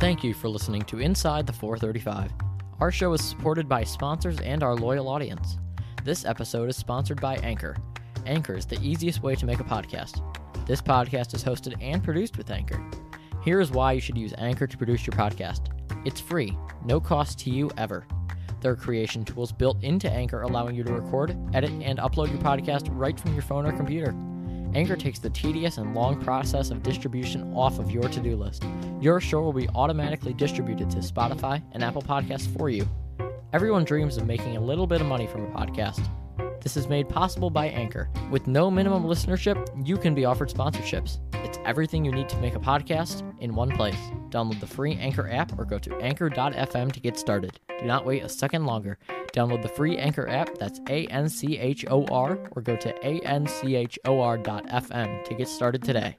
Thank you for listening to Inside the 435. Our show is supported by sponsors and our loyal audience. This episode is sponsored by Anchor. Anchor is the easiest way to make a podcast. This podcast is hosted and produced with Anchor. Here is why you should use Anchor to produce your podcast it's free, no cost to you ever. There are creation tools built into Anchor allowing you to record, edit, and upload your podcast right from your phone or computer. Anchor mm-hmm. takes the tedious and long process of distribution off of your to do list. Your show will be automatically distributed to Spotify and Apple Podcasts for you. Everyone dreams of making a little bit of money from a podcast. This is made possible by Anchor. With no minimum listenership, you can be offered sponsorships. It's everything you need to make a podcast in one place. Download the free Anchor app or go to anchor.fm to get started. Do not wait a second longer. Download the free Anchor app, that's A N C H O R, or go to A N C H O R.fm to get started today.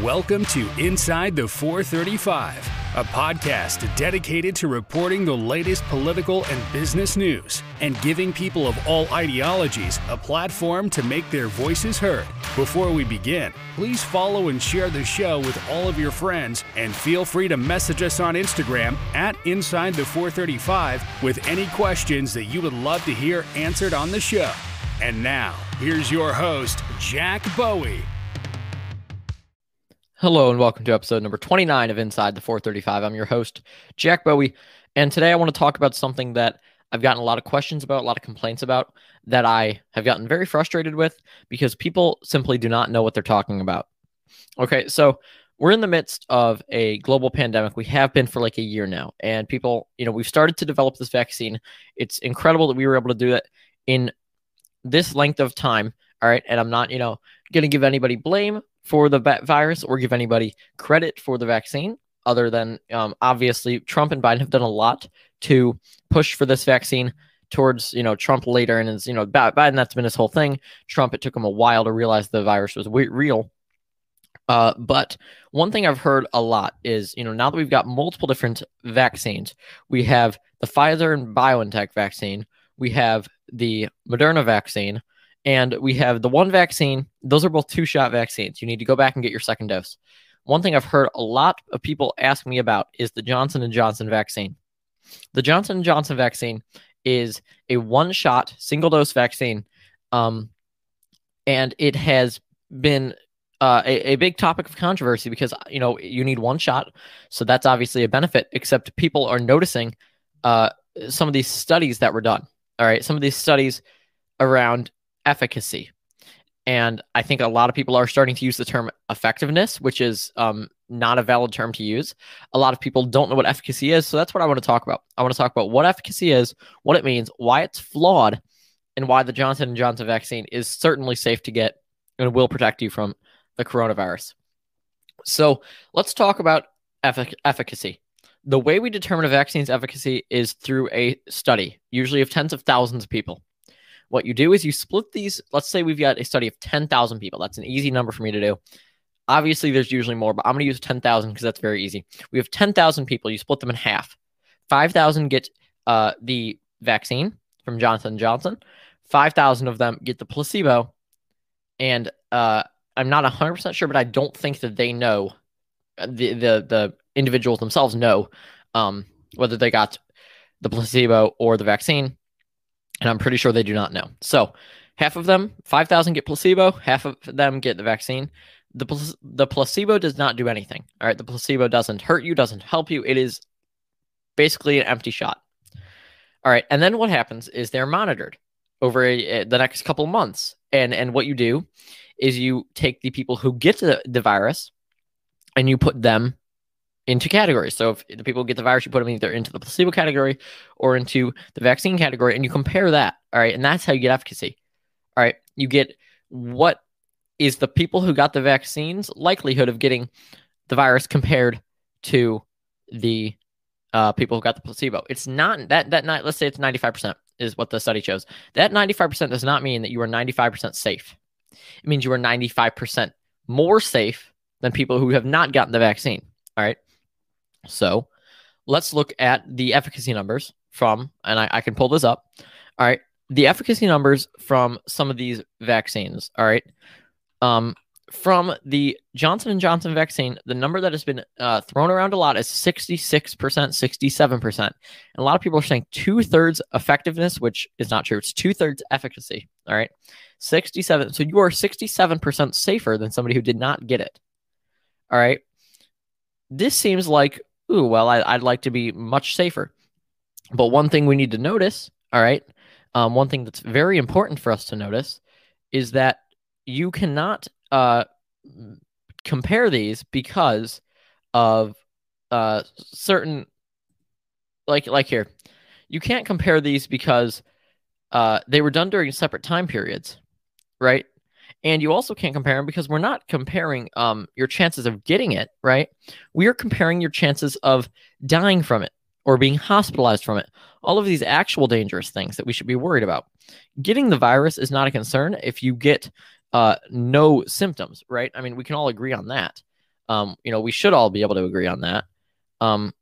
Welcome to Inside the 435, a podcast dedicated to reporting the latest political and business news and giving people of all ideologies a platform to make their voices heard. Before we begin, please follow and share the show with all of your friends and feel free to message us on Instagram at Inside the 435 with any questions that you would love to hear answered on the show. And now, here's your host, Jack Bowe. Hello and welcome to episode number 29 of Inside the 435. I'm your host, Jack Bowe, and today I want to talk about something that I've gotten a lot of questions about, a lot of complaints about, that I have gotten very frustrated with because people simply do not know what they're talking about. Okay, so we're in the midst of a global pandemic. We have been for like a year now, and people, you know, we've started to develop this vaccine. It's incredible that we were able to do that in this length of time. All right, and I'm not, you know, going to give anybody blame for the virus or give anybody credit for the vaccine other than um, obviously Trump and Biden have done a lot to push for this vaccine towards you know Trump later and is you know Biden that's been his whole thing. Trump it took him a while to realize the virus was real. Uh, but one thing I've heard a lot is you know now that we've got multiple different vaccines, we have the Pfizer and BioNTech vaccine, we have the Moderna vaccine, and we have the one vaccine. Those are both two shot vaccines. You need to go back and get your second dose. One thing I've heard a lot of people ask me about is the Johnson and Johnson vaccine. The Johnson and Johnson vaccine is a one shot single dose vaccine. Um, and it has been uh, a, a, big topic of controversy because you know you need one shot, so that's obviously a benefit. Except people are noticing uh, some of these studies that were done. All right, some of these studies around efficacy. And I think a lot of people are starting to use the term effectiveness, which is um, not a valid term to use. A lot of people don't know what efficacy is. So that's what I want to talk about. I want to talk about what efficacy is, what it means, why it's flawed, and why the Johnson & Johnson vaccine is certainly safe to get and will protect you from the coronavirus. So let's talk about effic- efficacy. The way we determine a vaccine's efficacy is through a study, usually of tens of thousands of people. What you do is you split these. Let's say we've got a study of 10,000 people. That's an easy number for me to do. Obviously, there's usually more, but I'm going to use 10,000 because that's very easy. We have 10,000 people. You split them in half. 5,000 get uh, the vaccine from Johnson Johnson. 5,000 of them get the placebo. And uh, I'm not 100% sure, but I don't think that they know, uh, the, the, the individuals themselves know um, whether they got the placebo or the vaccine and I'm pretty sure they do not know. So half of them, 5,000 get placebo, half of them get the vaccine. The, the placebo does not do anything. All right. The placebo doesn't hurt you, doesn't help you. It is basically an empty shot. All right. And then what happens is they're monitored over a, a, the next couple months. And, and what you do is you take the people who get the, the virus and you put them into categories. So if the people get the virus, you put them either into the placebo category or into the vaccine category, and you compare that. All right, and that's how you get efficacy. All right, you get what is the people who got the vaccines likelihood of getting the virus compared to the uh, people who got the placebo. It's not that that not let's say it's ninety five percent is what the study shows. That ninety five percent does not mean that you are ninety five percent safe. It means you are ninety five percent more safe than people who have not gotten the vaccine. All right. So let's look at the efficacy numbers from, and I, I can pull this up. All right. The efficacy numbers from some of these vaccines. All right. Um, from the Johnson and Johnson vaccine, the number that has been uh, thrown around a lot is 66%, 67%. And a lot of people are saying two thirds effectiveness, which is not true. It's two thirds efficacy. All right. 67. So you are 67% safer than somebody who did not get it. All right. This seems like, ooh, well, I, would like to be much safer. But one thing we need to notice, all right, um, one thing that's very important for us to notice is that you cannot uh, compare these because of uh, certain, like like here, you can't compare these because uh, they were done during separate time periods, right? And you also can't compare them because we're not comparing um, your chances of getting it, right? We are comparing your chances of dying from it or being hospitalized from it. All of these actual dangerous things that we should be worried about. Getting the virus is not a concern if you get uh, no symptoms, right? I mean, we can all agree on that. Um, you know, we should all be able to agree on that. Um,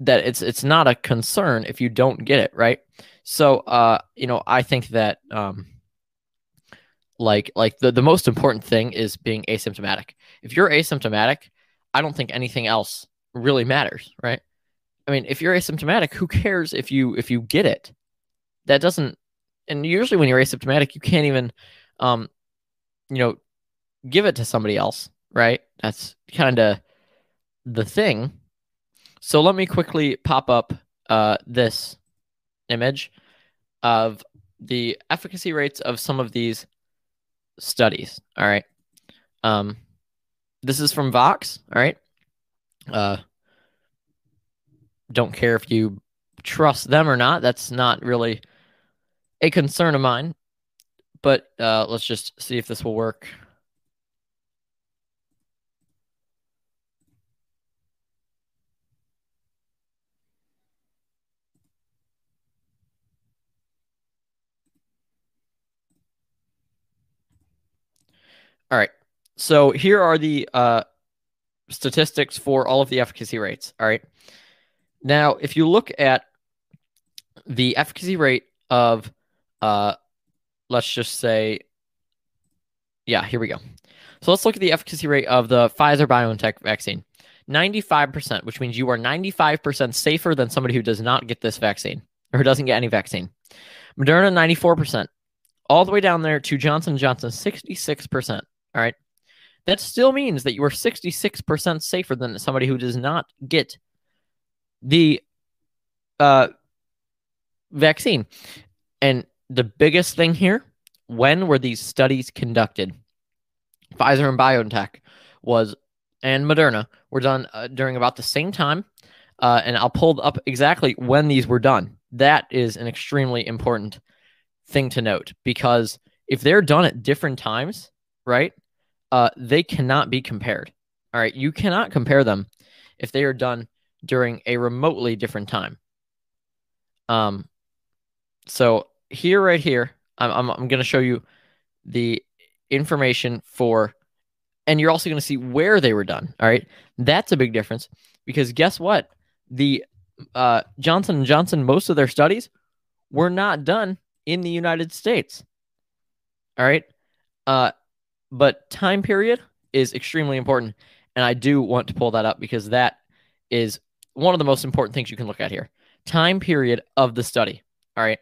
that it's it's not a concern if you don't get it, right? So, uh, you know, I think that um, like like the the most important thing is being asymptomatic. If you're asymptomatic, I don't think anything else really matters, right? I mean, if you're asymptomatic, who cares if you if you get it? That doesn't. And usually, when you're asymptomatic, you can't even um, you know, give it to somebody else, right? That's kind of the thing. So let me quickly pop up uh, this image of the efficacy rates of some of these studies. All right. Um, this is from Vox. All right. Uh, don't care if you trust them or not. That's not really a concern of mine. But uh, let's just see if this will work. All right. So here are the uh, statistics for all of the efficacy rates. All right. Now, if you look at the efficacy rate of uh, let's just say, yeah, here we go. So let's look at the efficacy rate of the Pfizer BioNTech vaccine. 95%, which means you are 95% safer than somebody who does not get this vaccine or who doesn't get any vaccine. Moderna 94%, all the way down there to Johnson Johnson 66%. All right. That still means that you are 66% safer than somebody who does not get the uh, vaccine. And the biggest thing here when were these studies conducted? Pfizer and BioNTech was and Moderna were done uh, during about the same time. Uh, and I'll pull up exactly when these were done. That is an extremely important thing to note because if they're done at different times, right, uh, they cannot be compared. All right, you cannot compare them if they are done during a remotely different time. Um, so here, right here, I'm, I'm, I'm going to show you the information for, and you're also going to see where they were done. All right. That's a big difference because guess what? The uh, Johnson Johnson, most of their studies were not done in the United States. All right. Uh, but time period is extremely important. And I do want to pull that up because that is one of the most important things you can look at here. Time period of the study. All right.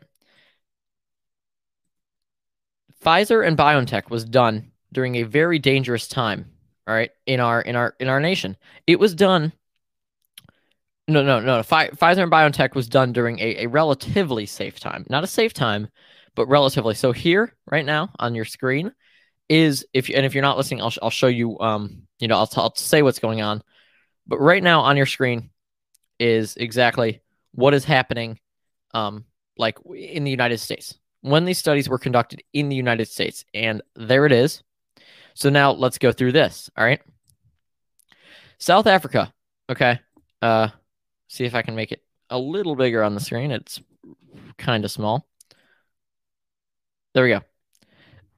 Pfizer and BioNTech was done during a very dangerous time, all right, in our in our in our nation. It was done no, no, no. Pfizer and BioNTech was done during a, a relatively safe time. Not a safe time, but relatively. So here, right now, on your screen, is if you, and if you're not listening, I'll, I'll show you. Um, you know, I'll, t- I'll say what's going on. But right now on your screen is exactly what is happening, um, like in the United States when these studies were conducted in the United States. And there it is. So now let's go through this. All right. South Africa. Okay. Uh, see if I can make it a little bigger on the screen. It's kind of small. There we go.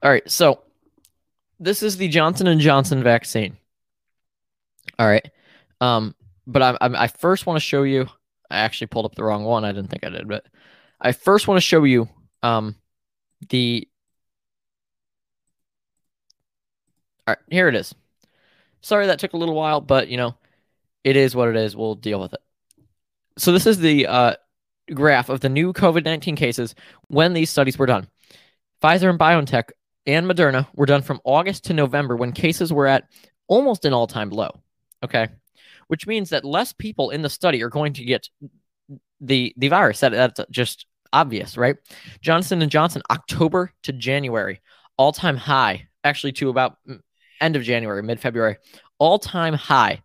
All right. So this is the Johnson and Johnson vaccine. All right. Um, but I, I, I first want to show you. I actually pulled up the wrong one. I didn't think I did, but I first want to show you um, the All right, here it is. Sorry that took a little while, but you know, it is what it is. We'll deal with it. So this is the uh, graph of the new COVID 19 cases when these studies were done. Pfizer and BioNTech and Moderna were done from August to November when cases were at almost an all time low. Okay. Which means that less people in the study are going to get the, the virus. That, that's just obvious, right? Johnson and Johnson, October to January, all time high, actually to about end of January, mid February, all time high.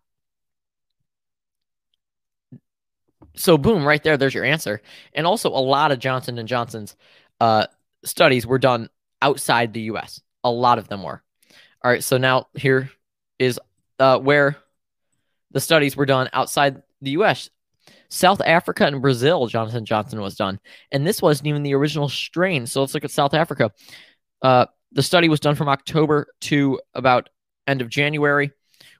So boom, right there, there's your answer. And also, a lot of Johnson and Johnson's uh, studies were done outside the U.S. A lot of them were. All right, so now here is uh, where the studies were done outside the U.S. South Africa and Brazil, Johnson Johnson was done, and this wasn't even the original strain. So let's look at South Africa. Uh, the study was done from October to about end of January,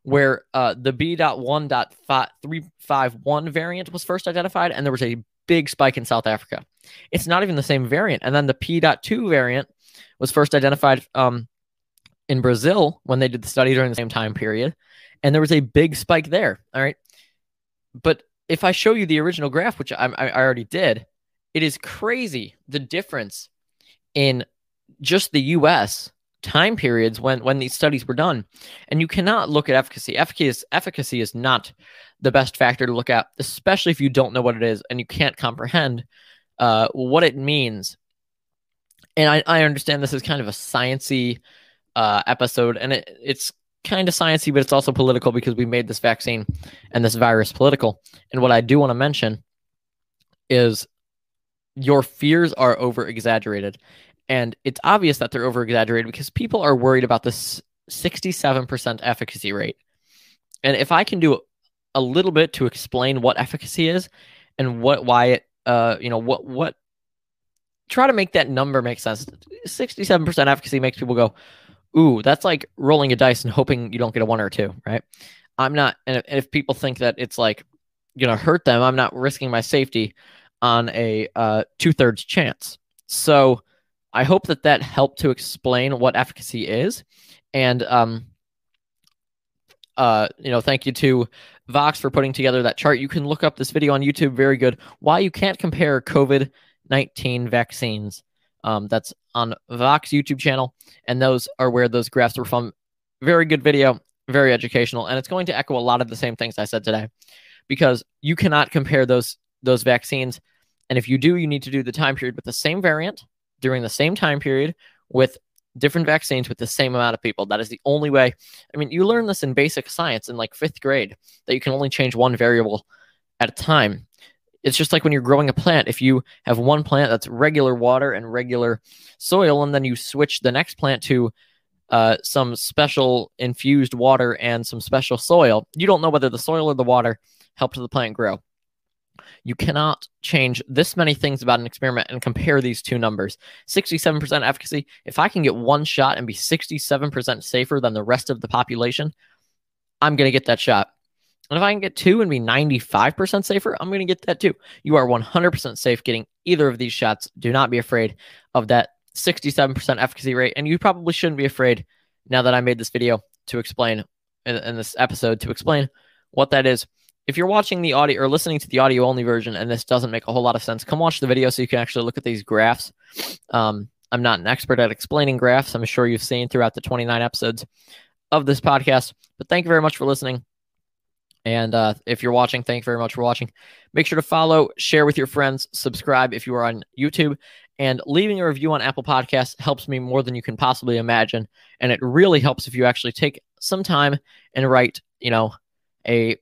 where uh, the B.1.351 variant was first identified, and there was a big spike in South Africa. It's not even the same variant. And then the P.2 variant was first identified um, in Brazil when they did the study during the same time period. And there was a big spike there. All right. But if I show you the original graph, which I, I already did, it is crazy the difference in just the US time periods when when these studies were done and you cannot look at efficacy efficacy is, efficacy is not the best factor to look at, especially if you don't know what it is and you can't comprehend uh, what it means. And I, I understand this is kind of a sciency uh, episode, and it, it's kind of sciency, but it's also political because we made this vaccine and this virus political. And what I do want to mention is your fears are over exaggerated. And it's obvious that they're over exaggerated because people are worried about this 67% efficacy rate. And if I can do a little bit to explain what efficacy is and what why it uh you know what what try to make that number make sense 67% efficacy makes people go ooh that's like rolling a dice and hoping you don't get a one or a two right i'm not and if people think that it's like gonna hurt them i'm not risking my safety on a uh, two-thirds chance so i hope that that helped to explain what efficacy is and um uh, you know, thank you to Vox for putting together that chart. You can look up this video on YouTube. Very good. Why you can't compare COVID 19 vaccines. Um, that's on Vox YouTube channel. And those are where those graphs were from. Very good video, very educational. And it's going to echo a lot of the same things I said today because you cannot compare those those vaccines. And if you do, you need to do the time period with the same variant during the same time period with different vaccines with the same amount of people. That is the only way. I mean, you learn this in basic science in like fifth grade that you can only change one variable at a time. It's just like when you're growing a plant. If you have one plant that's regular water and regular soil, and then you switch the next plant to uh, some special infused water and some special soil, you don't know whether the soil or the water helped the plant grow. You cannot change this many things about an experiment and compare these two numbers. 67% efficacy. If I can get one shot and be 67% safer than the rest of the population, I'm going to get that shot. And if I can get two and be 95% safer, I'm going to get that too. You are 100% safe getting either of these shots. Do not be afraid of that 67% efficacy rate. And you probably shouldn't be afraid now that I made this video to explain in, in this episode to explain what that is if you're watching the audio or listening to the audio only version and this doesn't make a whole lot of sense, come watch the video so you can actually look at these graphs. Um, I'm not an expert at explaining graphs. I'm sure you've seen throughout the 29 episodes of this podcast. But thank you very much for listening. And uh, if you're watching, thank you very much for watching. Make sure to follow, share with your friends, subscribe if you are on YouTube, and leaving a review on Apple Podcasts helps me more than you can possibly imagine. And it really helps if you actually take some time and write, you know, a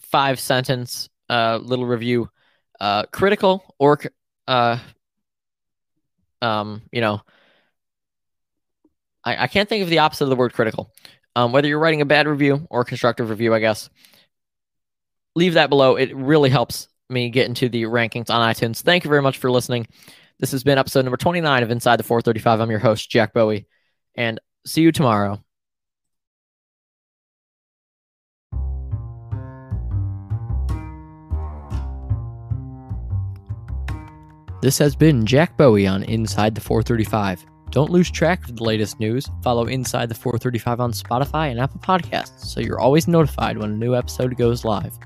five sentence uh, little review, uh, critical or uh, um, you know, I, I can't think of the opposite of the word critical. Um, whether you're writing a bad review or constructive review, I guess, leave that below. It really helps me get into the rankings on iTunes. Thank you very much for listening. This has been episode number 29 of Inside the 435. I'm your host, Jack Bowe, and see you tomorrow. This has been Jack Bowe on Inside the 435. Don't lose track of the latest news. Follow Inside the 435 on Spotify and Apple Podcasts so you're always notified when a new episode goes live.